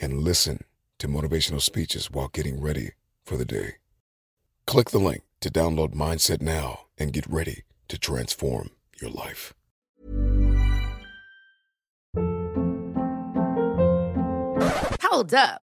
and listen to motivational speeches while getting ready for the day. Click the link to download Mindset now and get ready to transform your life. Hold up.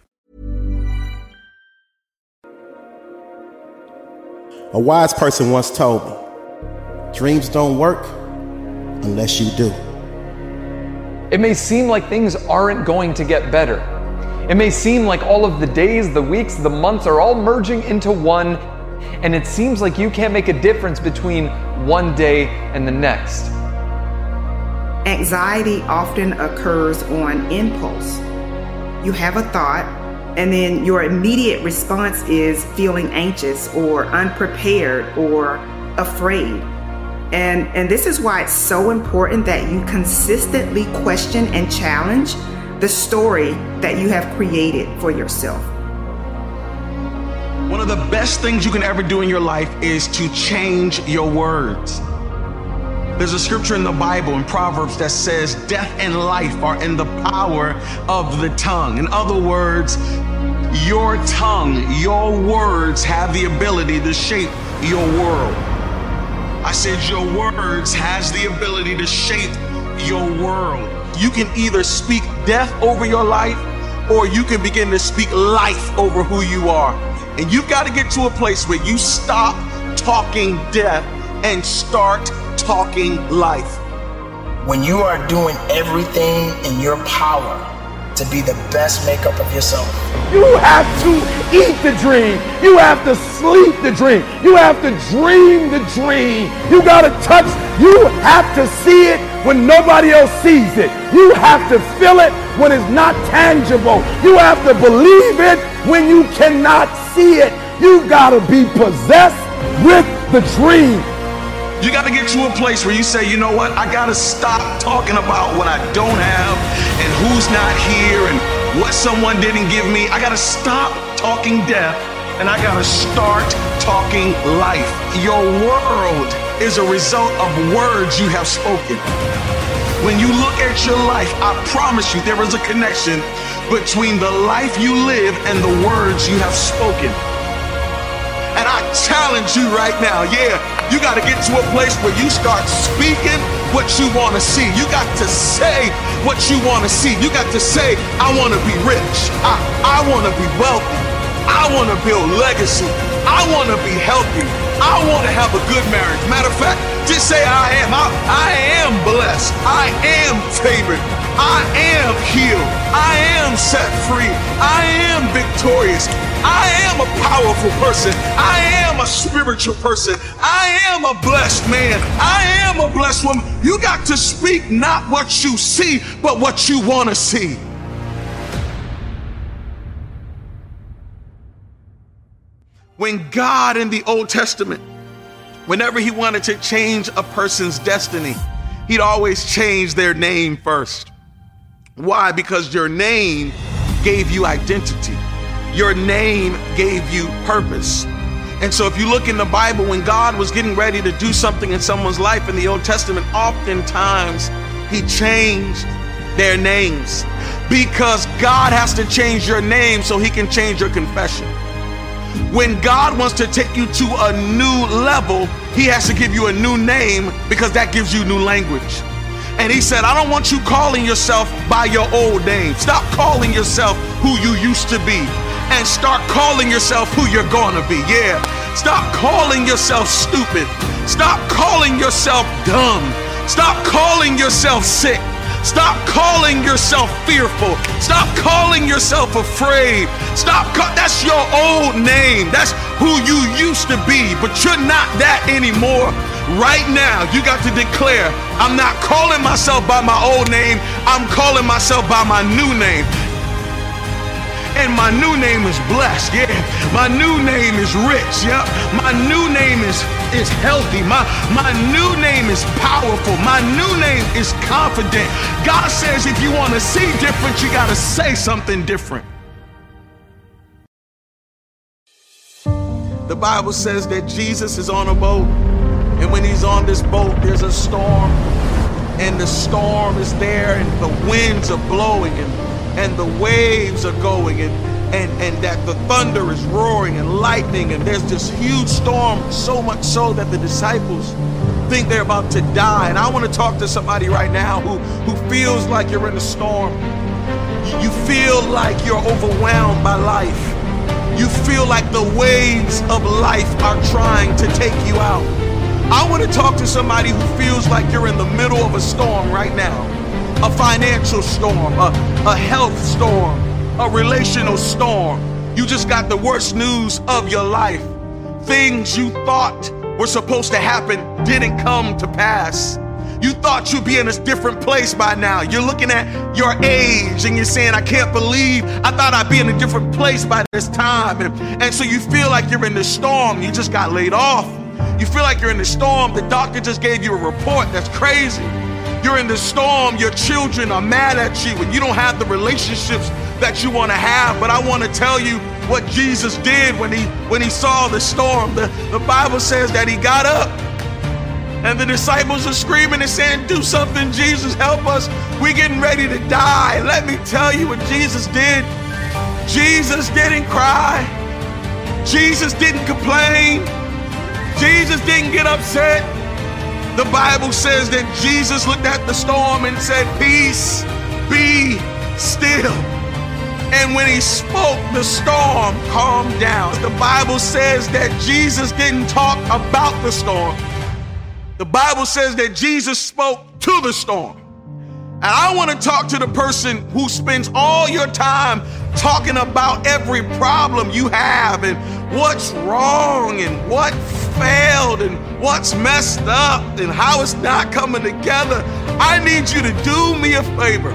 A wise person once told me dreams don't work unless you do. It may seem like things aren't going to get better. It may seem like all of the days, the weeks, the months are all merging into one, and it seems like you can't make a difference between one day and the next. Anxiety often occurs on impulse. You have a thought, and then your immediate response is feeling anxious or unprepared or afraid. And, and this is why it's so important that you consistently question and challenge the story that you have created for yourself. One of the best things you can ever do in your life is to change your words. There's a scripture in the Bible in Proverbs that says, Death and life are in the power of the tongue. In other words, your tongue, your words have the ability to shape your world. I said, Your words has the ability to shape your world. You can either speak death over your life or you can begin to speak life over who you are. And you've got to get to a place where you stop talking death and start talking life. When you are doing everything in your power to be the best makeup of yourself, you have to eat the dream. You have to sleep the dream. You have to dream the dream. You got to touch. You have to see it when nobody else sees it. You have to feel it when it's not tangible. You have to believe it when you cannot see it. You got to be possessed with the dream. You got to get to a place where you say, you know what? I got to stop talking about what I don't have and who's not here and what someone didn't give me. I got to stop talking death and I got to start talking life. Your world is a result of words you have spoken. When you look at your life, I promise you there is a connection between the life you live and the words you have spoken. And I challenge you right now, yeah, you got to get to a place where you start speaking what you want to see. You got to say what you want to see. You got to say, I want to be rich. I, I want to be wealthy. I want to build legacy. I want to be healthy. I want to have a good marriage. Matter of fact, just say I am. I, I am blessed. I am favored. I am healed. I am set free. I am victorious. I am a powerful person. I am a spiritual person. I am a blessed man. I am a blessed woman. You got to speak not what you see, but what you want to see. When God in the Old Testament, whenever he wanted to change a person's destiny, he'd always change their name first. Why? Because your name gave you identity. Your name gave you purpose. And so, if you look in the Bible, when God was getting ready to do something in someone's life in the Old Testament, oftentimes He changed their names because God has to change your name so He can change your confession. When God wants to take you to a new level, He has to give you a new name because that gives you new language. And He said, I don't want you calling yourself by your old name. Stop calling yourself who you used to be and start calling yourself who you're gonna be. Yeah. Stop calling yourself stupid. Stop calling yourself dumb. Stop calling yourself sick. Stop calling yourself fearful. Stop calling yourself afraid. Stop. Ca- that's your old name. That's who you used to be, but you're not that anymore. Right now, you got to declare, I'm not calling myself by my old name. I'm calling myself by my new name and my new name is blessed. Yeah, my new name is rich. Yeah, my new name is is healthy. My my new name is powerful. My new name is confident. God says if you want to see different, you got to say something different. The Bible says that Jesus is on a boat, and when he's on this boat, there's a storm, and the storm is there, and the winds are blowing, and and the waves are going and and and that the thunder is roaring and lightning and there's this huge storm so much so that the disciples think they're about to die. And i want to talk to somebody right now who who feels like you're in a storm. You feel like you're overwhelmed by life. You feel like the waves of life are trying to take you out. I want to talk to somebody who feels like you're in the middle of a storm right now a financial storm, a, a health storm, a relational storm. You just got the worst news of your life. Things you thought were supposed to happen didn't come to pass. You thought you'd be in a different place by now. You're looking at your age and you're saying, I can't believe I thought I'd be in a different place by this time. And, and so you feel like you're in the storm. You just got laid off. You feel like you're in the storm. The doctor just gave you a report that's crazy. You're in the storm, your children are mad at you, and you don't have the relationships that you want to have. But I want to tell you what Jesus did when he when he saw the storm. The, the Bible says that he got up. And the disciples are screaming and saying, Do something, Jesus, help us. We're getting ready to die. Let me tell you what Jesus did. Jesus didn't cry. Jesus didn't complain. Jesus didn't get upset. The Bible says that Jesus looked at the storm and said, Peace, be still. And when he spoke, the storm calmed down. The Bible says that Jesus didn't talk about the storm. The Bible says that Jesus spoke to the storm. And I want to talk to the person who spends all your time talking about every problem you have and what's wrong and what failed and what's messed up and how it's not coming together. I need you to do me a favor.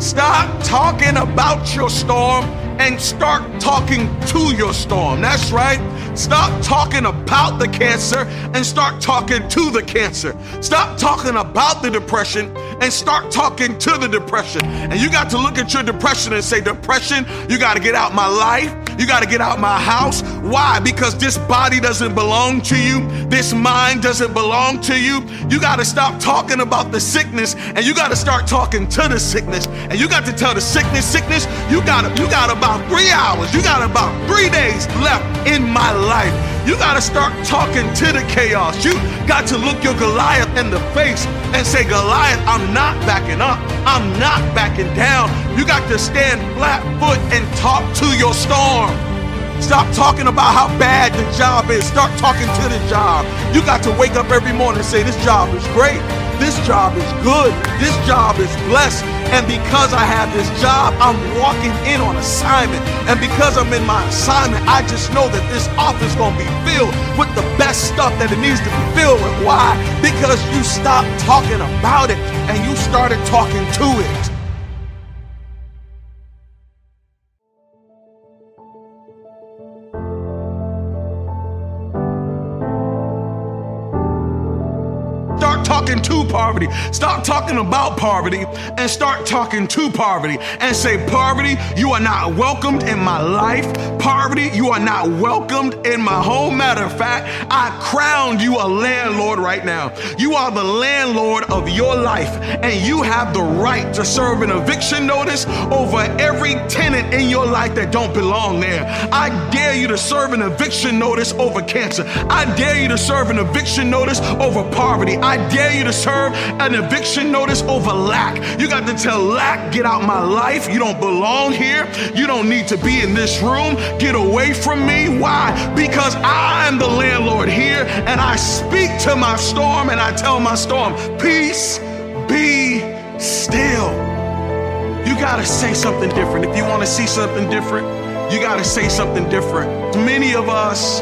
Stop talking about your storm and start talking to your storm. That's right. Stop talking about the cancer and start talking to the cancer. Stop talking about the depression and start talking to the depression. And you got to look at your depression and say, Depression, you got to get out my life. You got to get out my house. Why? Because this body doesn't belong to you. This mind doesn't belong to you. You got to stop talking about the sickness and you got to start talking to the sickness. And you got to tell the sickness, sickness, you got you got about 3 hours. You got about 3 days left in my life. You got to start talking to the chaos. You got to look your Goliath in the face and say, Goliath, I'm not backing up. I'm not backing down. You got to stand flat foot and talk to your storm. Stop talking about how bad the job is. Start talking to the job. You got to wake up every morning and say, This job is great. This job is good. This job is blessed. And because I have this job, I'm walking in on assignment. And because I'm in my assignment, I just know that this office is going to be filled with the best stuff that it needs to be filled with. Why? Because you stopped talking about it and you started talking to it. Poverty. Stop talking about poverty and start talking to poverty and say, Poverty, you are not welcomed in my life. Poverty, you are not welcomed in my home. Matter of fact, I crowned you a landlord right now. You are the landlord of your life, and you have the right to serve an eviction notice over every tenant in your life that don't belong there. I dare you to serve an eviction notice over cancer. I dare you to serve an eviction notice over poverty. I dare you to serve an eviction notice over lack. You got to tell lack, get out my life. You don't belong here. You don't need to be in this room. Get away from me. Why? Because I'm the landlord here and I speak to my storm and I tell my storm, peace, be still. You got to say something different. If you want to see something different, you got to say something different. Many of us,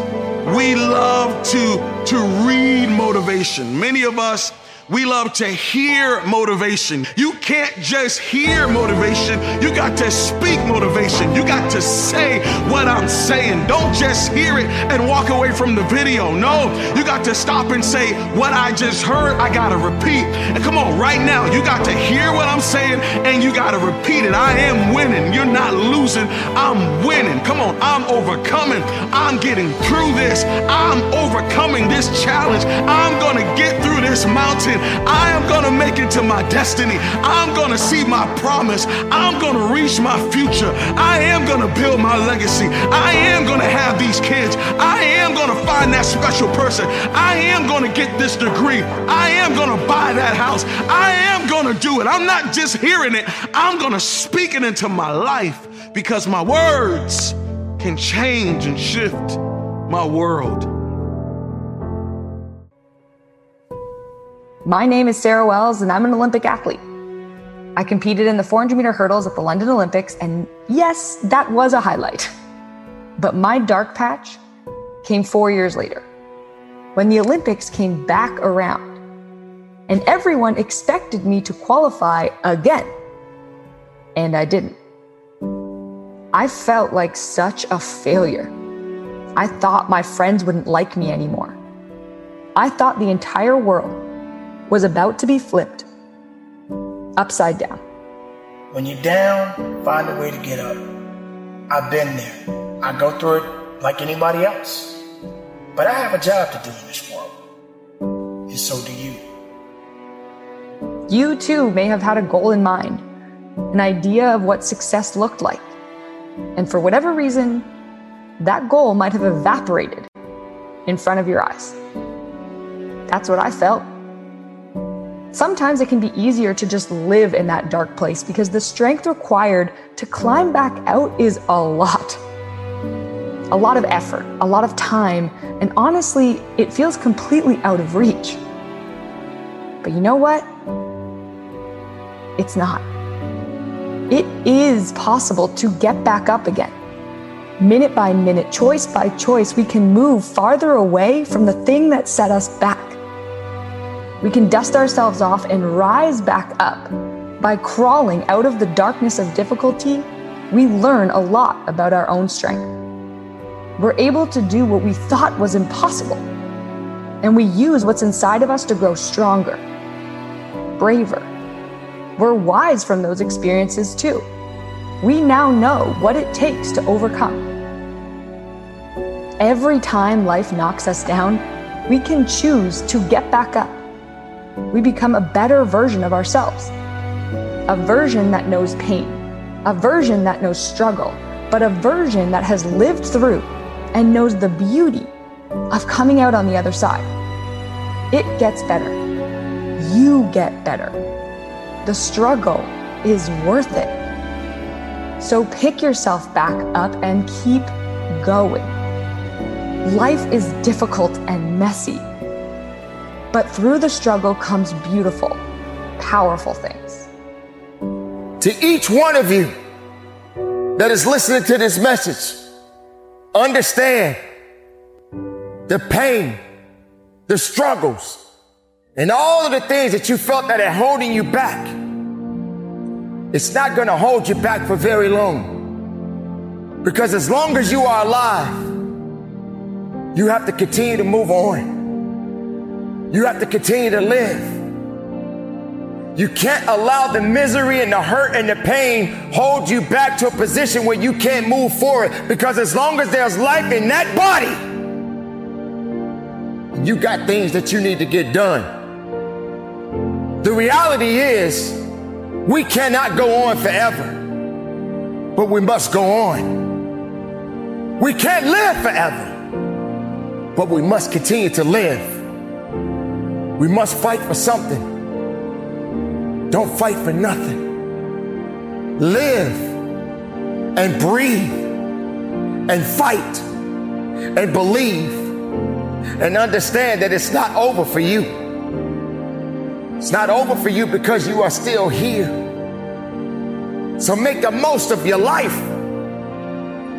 we love to, to read motivation. Many of us, we love to hear motivation. You can't just hear motivation. You got to speak motivation. You got to say what I'm saying. Don't just hear it and walk away from the video. No, you got to stop and say, What I just heard, I got to repeat. And come on, right now, you got to hear what I'm saying and you got to repeat it. I am winning. You're not losing. I'm winning. Come on, I'm overcoming. I'm getting through this. I'm overcoming this challenge. I'm going to get through this mountain. I am going to make it to my destiny. I'm going to see my promise. I'm going to reach my future. I am going to build my legacy. I am going to have these kids. I am going to find that special person. I am going to get this degree. I am going to buy that house. I am going to do it. I'm not just hearing it, I'm going to speak it into my life because my words can change and shift my world. My name is Sarah Wells, and I'm an Olympic athlete. I competed in the 400 meter hurdles at the London Olympics, and yes, that was a highlight. But my dark patch came four years later, when the Olympics came back around, and everyone expected me to qualify again. And I didn't. I felt like such a failure. I thought my friends wouldn't like me anymore. I thought the entire world was about to be flipped upside down. When you're down, find a way to get up. I've been there. I go through it like anybody else. But I have a job to do in this world. And so do you. You too may have had a goal in mind, an idea of what success looked like. And for whatever reason, that goal might have evaporated in front of your eyes. That's what I felt. Sometimes it can be easier to just live in that dark place because the strength required to climb back out is a lot. A lot of effort, a lot of time, and honestly, it feels completely out of reach. But you know what? It's not. It is possible to get back up again. Minute by minute, choice by choice, we can move farther away from the thing that set us back. We can dust ourselves off and rise back up. By crawling out of the darkness of difficulty, we learn a lot about our own strength. We're able to do what we thought was impossible. And we use what's inside of us to grow stronger, braver. We're wise from those experiences too. We now know what it takes to overcome. Every time life knocks us down, we can choose to get back up we become a better version of ourselves. A version that knows pain, a version that knows struggle, but a version that has lived through and knows the beauty of coming out on the other side. It gets better. You get better. The struggle is worth it. So pick yourself back up and keep going. Life is difficult and messy But through the struggle comes beautiful, powerful things. To each one of you that is listening to this message, understand the pain, the struggles, and all of the things that you felt that are holding you back. It's not going to hold you back for very long. Because as long as you are alive, you have to continue to move on. You have to continue to live. You can't allow the misery and the hurt and the pain hold you back to a position where you can't move forward because as long as there's life in that body, you got things that you need to get done. The reality is, we cannot go on forever, but we must go on. We can't live forever, but we must continue to live. We must fight for something. Don't fight for nothing. Live and breathe and fight and believe and understand that it's not over for you. It's not over for you because you are still here. So make the most of your life.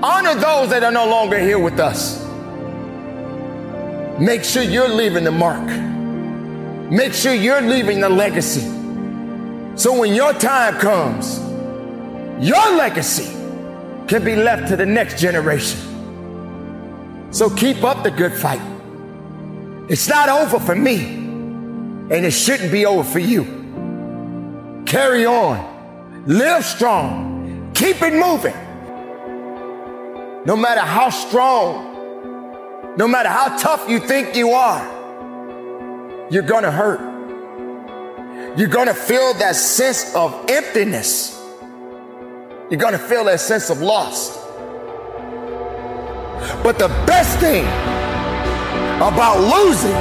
Honor those that are no longer here with us. Make sure you're leaving the mark. Make sure you're leaving the legacy. So when your time comes, your legacy can be left to the next generation. So keep up the good fight. It's not over for me, and it shouldn't be over for you. Carry on, live strong, keep it moving. No matter how strong, no matter how tough you think you are, you're gonna hurt. You're going to feel that sense of emptiness. You're going to feel that sense of loss. But the best thing about losing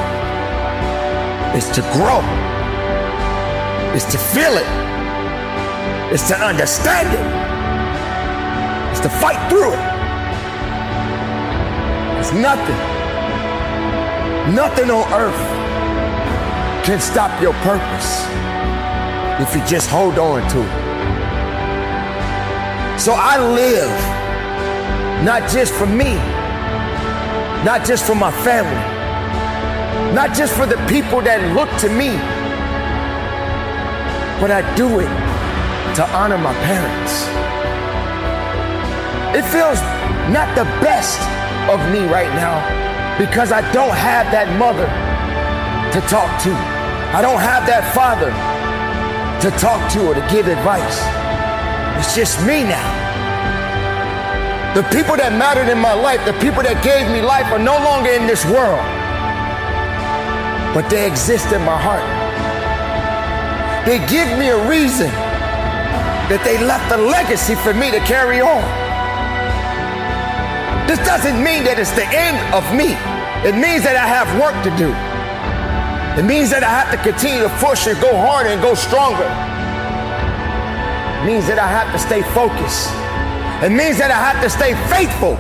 is to grow, is to feel it, is to understand it, is to fight through it. It's nothing, nothing on earth can stop your purpose if you just hold on to it. So I live not just for me, not just for my family, not just for the people that look to me, but I do it to honor my parents. It feels not the best of me right now because I don't have that mother to talk to. I don't have that father to talk to or to give advice. It's just me now. The people that mattered in my life, the people that gave me life are no longer in this world, but they exist in my heart. They give me a reason that they left a legacy for me to carry on. This doesn't mean that it's the end of me. It means that I have work to do. It means that I have to continue to push and go harder and go stronger. It means that I have to stay focused. It means that I have to stay faithful.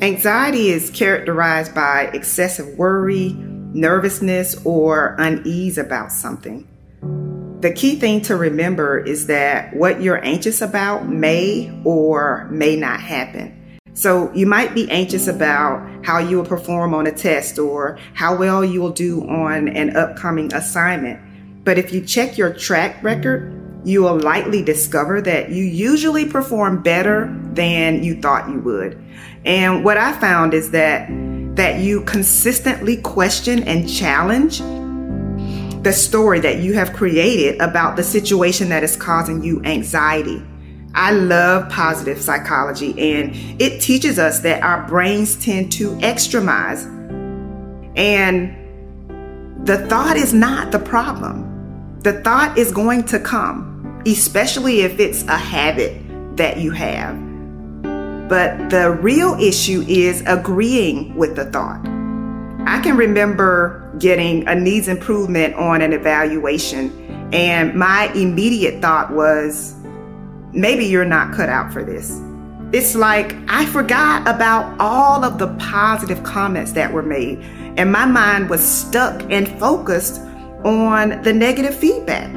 Anxiety is characterized by excessive worry, nervousness, or unease about something. The key thing to remember is that what you're anxious about may or may not happen. So you might be anxious about how you will perform on a test or how well you will do on an upcoming assignment. But if you check your track record, you will likely discover that you usually perform better than you thought you would. And what I found is that that you consistently question and challenge the story that you have created about the situation that is causing you anxiety. I love positive psychology, and it teaches us that our brains tend to extremize. And the thought is not the problem. The thought is going to come, especially if it's a habit that you have. But the real issue is agreeing with the thought. I can remember getting a needs improvement on an evaluation, and my immediate thought was, maybe you're not cut out for this. It's like I forgot about all of the positive comments that were made, and my mind was stuck and focused on the negative feedback.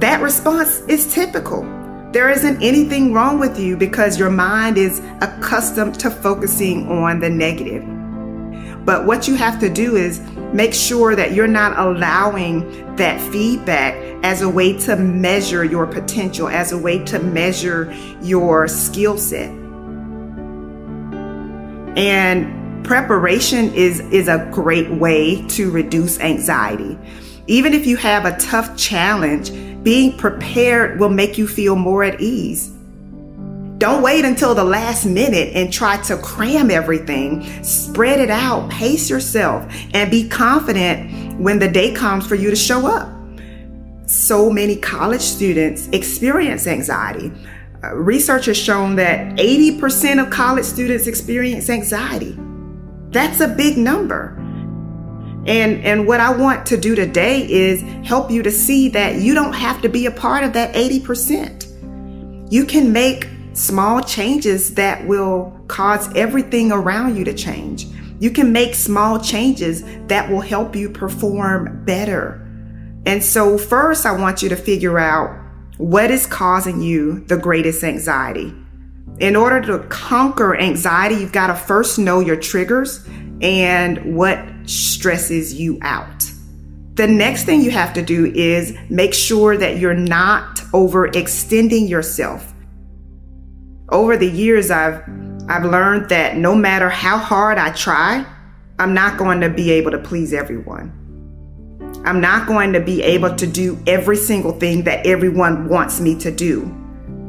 That response is typical. There isn't anything wrong with you because your mind is accustomed to focusing on the negative. But what you have to do is make sure that you're not allowing that feedback as a way to measure your potential, as a way to measure your skill set. And preparation is, is a great way to reduce anxiety. Even if you have a tough challenge, being prepared will make you feel more at ease. Don't wait until the last minute and try to cram everything. Spread it out, pace yourself, and be confident when the day comes for you to show up. So many college students experience anxiety. Uh, research has shown that 80% of college students experience anxiety. That's a big number. And, and what I want to do today is help you to see that you don't have to be a part of that 80%. You can make small changes that will cause everything around you to change. You can make small changes that will help you perform better. And so, first, I want you to figure out what is causing you the greatest anxiety. In order to conquer anxiety, you've got to first know your triggers and what stresses you out. The next thing you have to do is make sure that you're not overextending yourself. Over the years, I've I've learned that no matter how hard I try, I'm not going to be able to please everyone. I'm not going to be able to do every single thing that everyone wants me to do.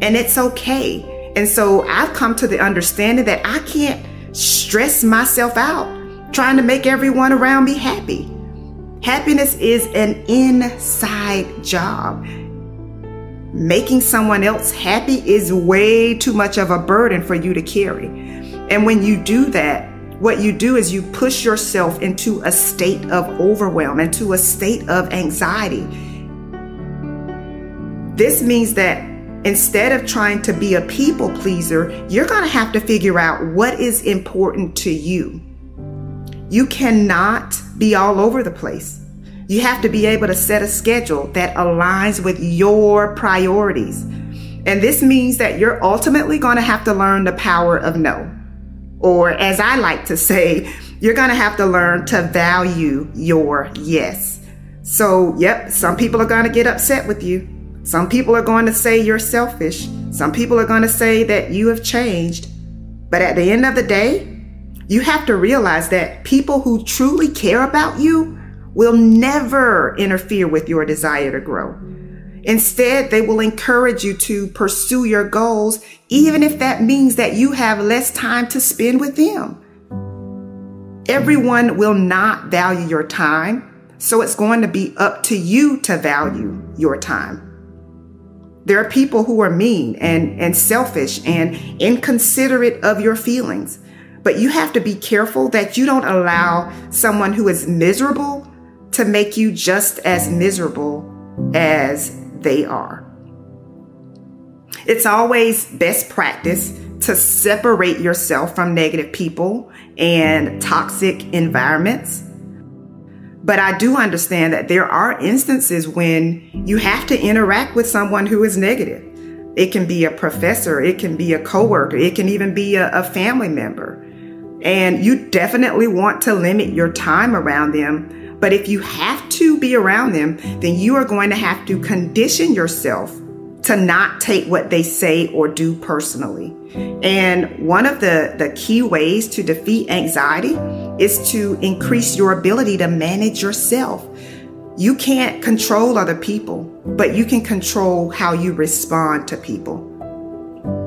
And it's okay. And so I've come to the understanding that I can't stress myself out trying to make everyone around me happy. Happiness is an inside job. Making someone else happy is way too much of a burden for you to carry. And when you do that, what you do is you push yourself into a state of overwhelm, into a state of anxiety. This means that instead of trying to be a people pleaser, you're going to have to figure out what is important to you. You cannot be all over the place. You have to be able to set a schedule that aligns with your priorities. And this means that you're ultimately going to have to learn the power of no. Or, as I like to say, you're going to have to learn to value your yes. So, yep, some people are going to get upset with you. Some people are going to say you're selfish. Some people are going to say that you have changed. But at the end of the day, you have to realize that people who truly care about you will never interfere with your desire to grow. Instead, they will encourage you to pursue your goals, even if that means that you have less time to spend with them. Everyone will not value your time, so it's going to be up to you to value your time. There are people who are mean and, and selfish and inconsiderate of your feelings. But you have to be careful that you don't allow someone who is miserable to make you just as miserable as they are. It's always best practice to separate yourself from negative people and toxic environments. But I do understand that there are instances when you have to interact with someone who is negative. It can be a professor, it can be a coworker, it can even be a, a family member. And you definitely want to limit your time around them. But if you have to be around them, then you are going to have to condition yourself to not take what they say or do personally. And one of the, the key ways to defeat anxiety is to increase your ability to manage yourself. You can't control other people, but you can control how you respond to people.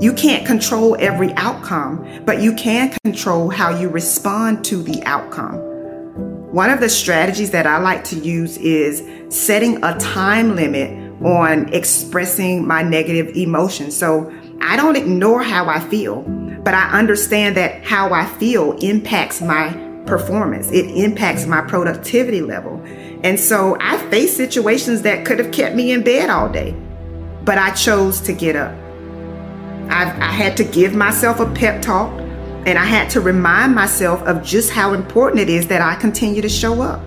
You can't control every outcome, but you can control how you respond to the outcome. One of the strategies that I like to use is setting a time limit on expressing my negative emotions. So I don't ignore how I feel, but I understand that how I feel impacts my performance. It impacts my productivity level. And so I face situations that could have kept me in bed all day, but I chose to get up. I've, I had to give myself a pep talk and I had to remind myself of just how important it is that I continue to show up.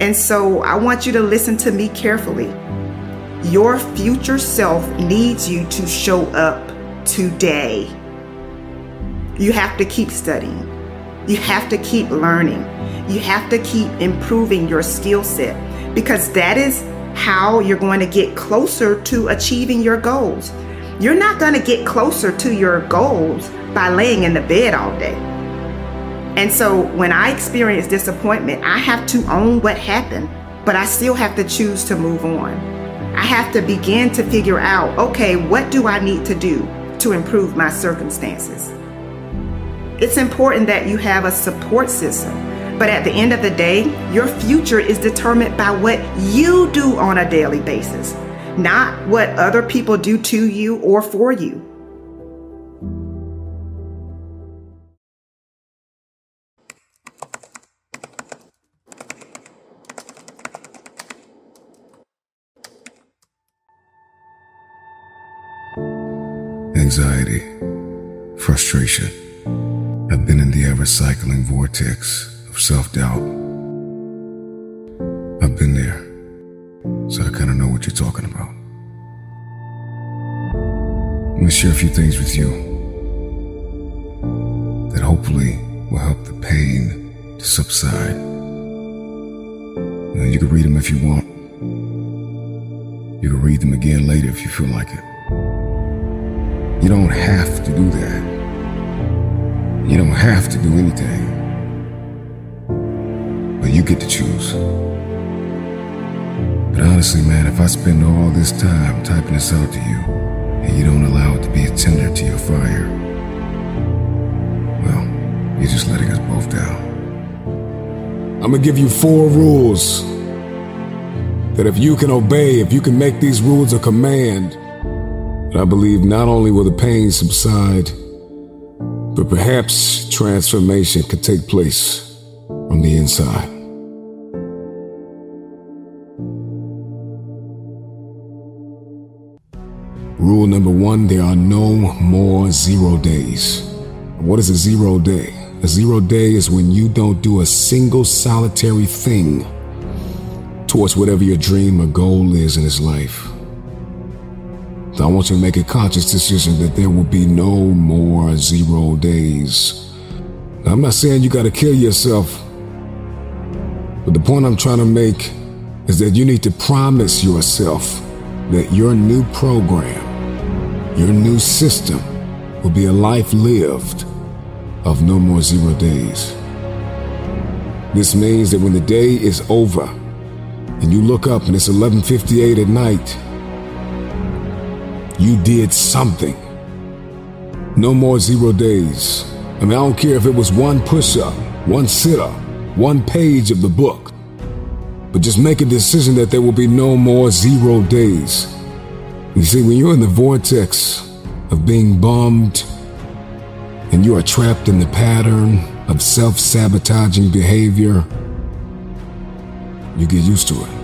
And so I want you to listen to me carefully. Your future self needs you to show up today. You have to keep studying. You have to keep learning. You have to keep improving your skill set because that is how you're going to get closer to achieving your goals. You're not going to get closer to your goals by laying in the bed all day. And so when I experience disappointment, I have to own what happened, but I still have to choose to move on. I have to begin to figure out okay, what do I need to do to improve my circumstances? It's important that you have a support system, but at the end of the day, your future is determined by what you do on a daily basis, not what other people do to you or for you. Anxiety, frustration. I've been in the ever cycling vortex of self doubt. I've been there, so I kind of know what you're talking about. I'm going to share a few things with you that hopefully will help the pain to subside. You can read them if you want. You can read them again later if you feel like it. You don't have to do that. You don't have to do anything. But you get to choose. But honestly, man, if I spend all this time typing this out to you, and you don't allow it to be a tinder to your fire, well, you're just letting us both down. I'm gonna give you four rules that if you can obey, if you can make these rules a command, I believe not only will the pain subside, but perhaps transformation could take place from the inside. Rule number one there are no more zero days. What is a zero day? A zero day is when you don't do a single solitary thing towards whatever your dream or goal is in this life. So I want you to make a conscious decision that there will be no more zero days. Now, I'm not saying you got to kill yourself, but the point I'm trying to make is that you need to promise yourself that your new program, your new system, will be a life lived of no more zero days. This means that when the day is over and you look up and it's 11:58 at night, you did something. No more zero days. I mean, I don't care if it was one push up, one sit up, one page of the book. But just make a decision that there will be no more zero days. You see, when you're in the vortex of being bummed and you are trapped in the pattern of self sabotaging behavior, you get used to it.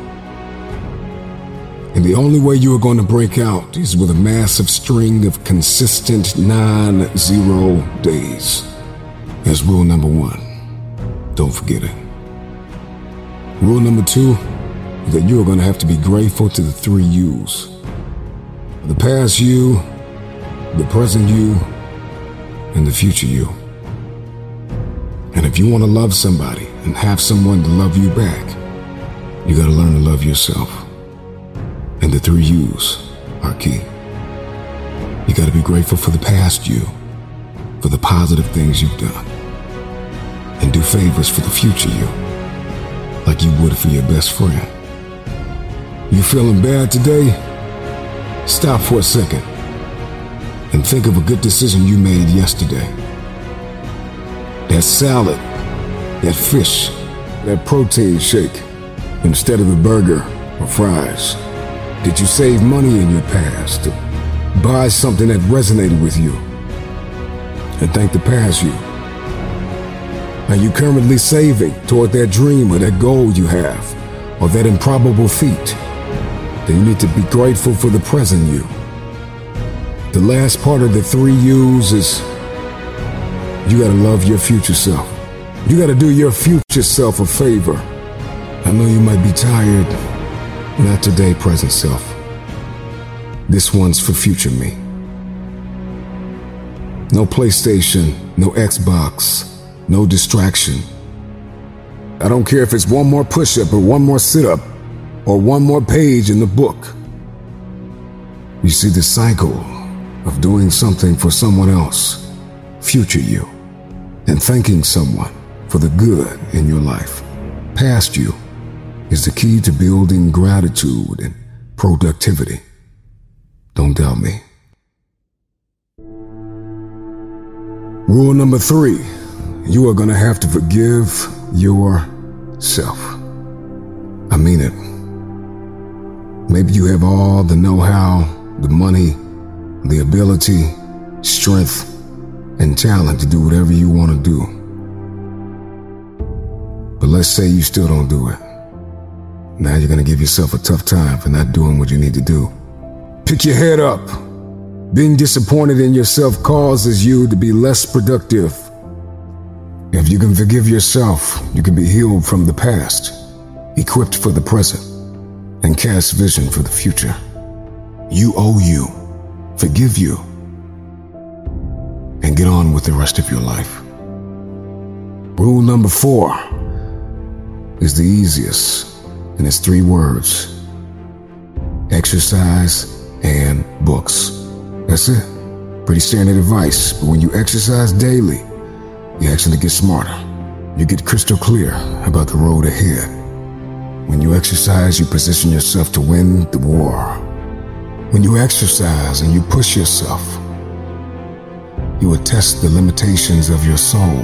And the only way you are going to break out is with a massive string of consistent non zero days. That's rule number one. Don't forget it. Rule number two is that you are going to have to be grateful to the three U's the past you, the present you, and the future you. And if you want to love somebody and have someone to love you back, you got to learn to love yourself. And the three U's are key. You got to be grateful for the past you, for the positive things you've done, and do favors for the future you, like you would for your best friend. You feeling bad today? Stop for a second and think of a good decision you made yesterday. That salad, that fish, that protein shake, instead of the burger or fries. Did you save money in your past to buy something that resonated with you? And thank the past you. Are you currently saving toward that dream or that goal you have, or that improbable feat? Then you need to be grateful for the present you. The last part of the three U's is you gotta love your future self. You gotta do your future self a favor. I know you might be tired. Not today, present self. This one's for future me. No PlayStation, no Xbox, no distraction. I don't care if it's one more push up or one more sit up or one more page in the book. You see the cycle of doing something for someone else, future you, and thanking someone for the good in your life, past you, is the key to building gratitude and productivity. Don't doubt me. Rule number three you are going to have to forgive yourself. I mean it. Maybe you have all the know how, the money, the ability, strength, and talent to do whatever you want to do. But let's say you still don't do it. Now you're to give yourself a tough time for not doing what you need to do. Pick your head up. Being disappointed in yourself causes you to be less productive. If you can forgive yourself, you can be healed from the past, equipped for the present, and cast vision for the future. You owe you. Forgive you. And get on with the rest of your life. Rule number four is the easiest, and it's three words exercise and books. That's it. Pretty standard advice, but when you exercise daily, you actually get smarter. You get crystal clear about the road ahead. When you exercise, you position yourself to win the war. When you exercise and you push yourself, you will test the limitations of your soul,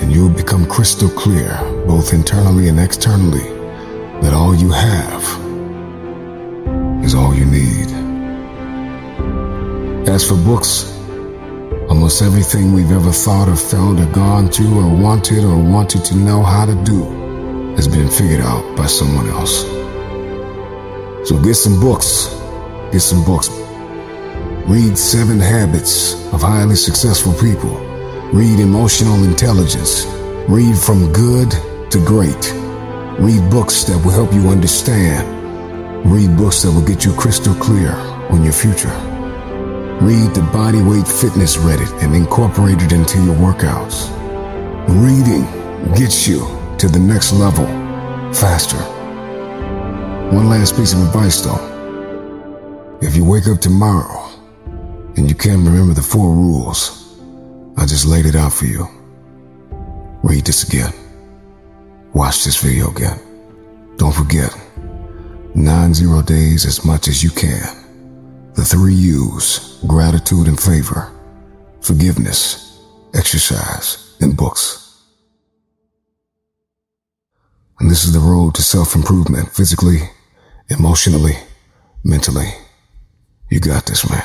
and you will become crystal clear, both internally and externally, that all you have is all you need. As for books, almost everything we've ever thought or felt or gone through or wanted or wanted to know how to do has been figured out by someone else. So get some books. Get some books. Read Seven Habits of Highly Successful People. Read Emotional Intelligence. Read From Good to Great. Read books that will help you understand. Read books that will get you crystal clear on your future. Read the Bodyweight Fitness Reddit and incorporate it into your workouts. Reading gets you to the next level faster. One last piece of advice though. If you wake up tomorrow and you can't remember the four rules, I just laid it out for you. Read this again. Watch this video again. Don't forget, nine zero days as much as you can. The three U's gratitude and favor, forgiveness, exercise, and books. And this is the road to self improvement physically, emotionally, mentally. You got this, man.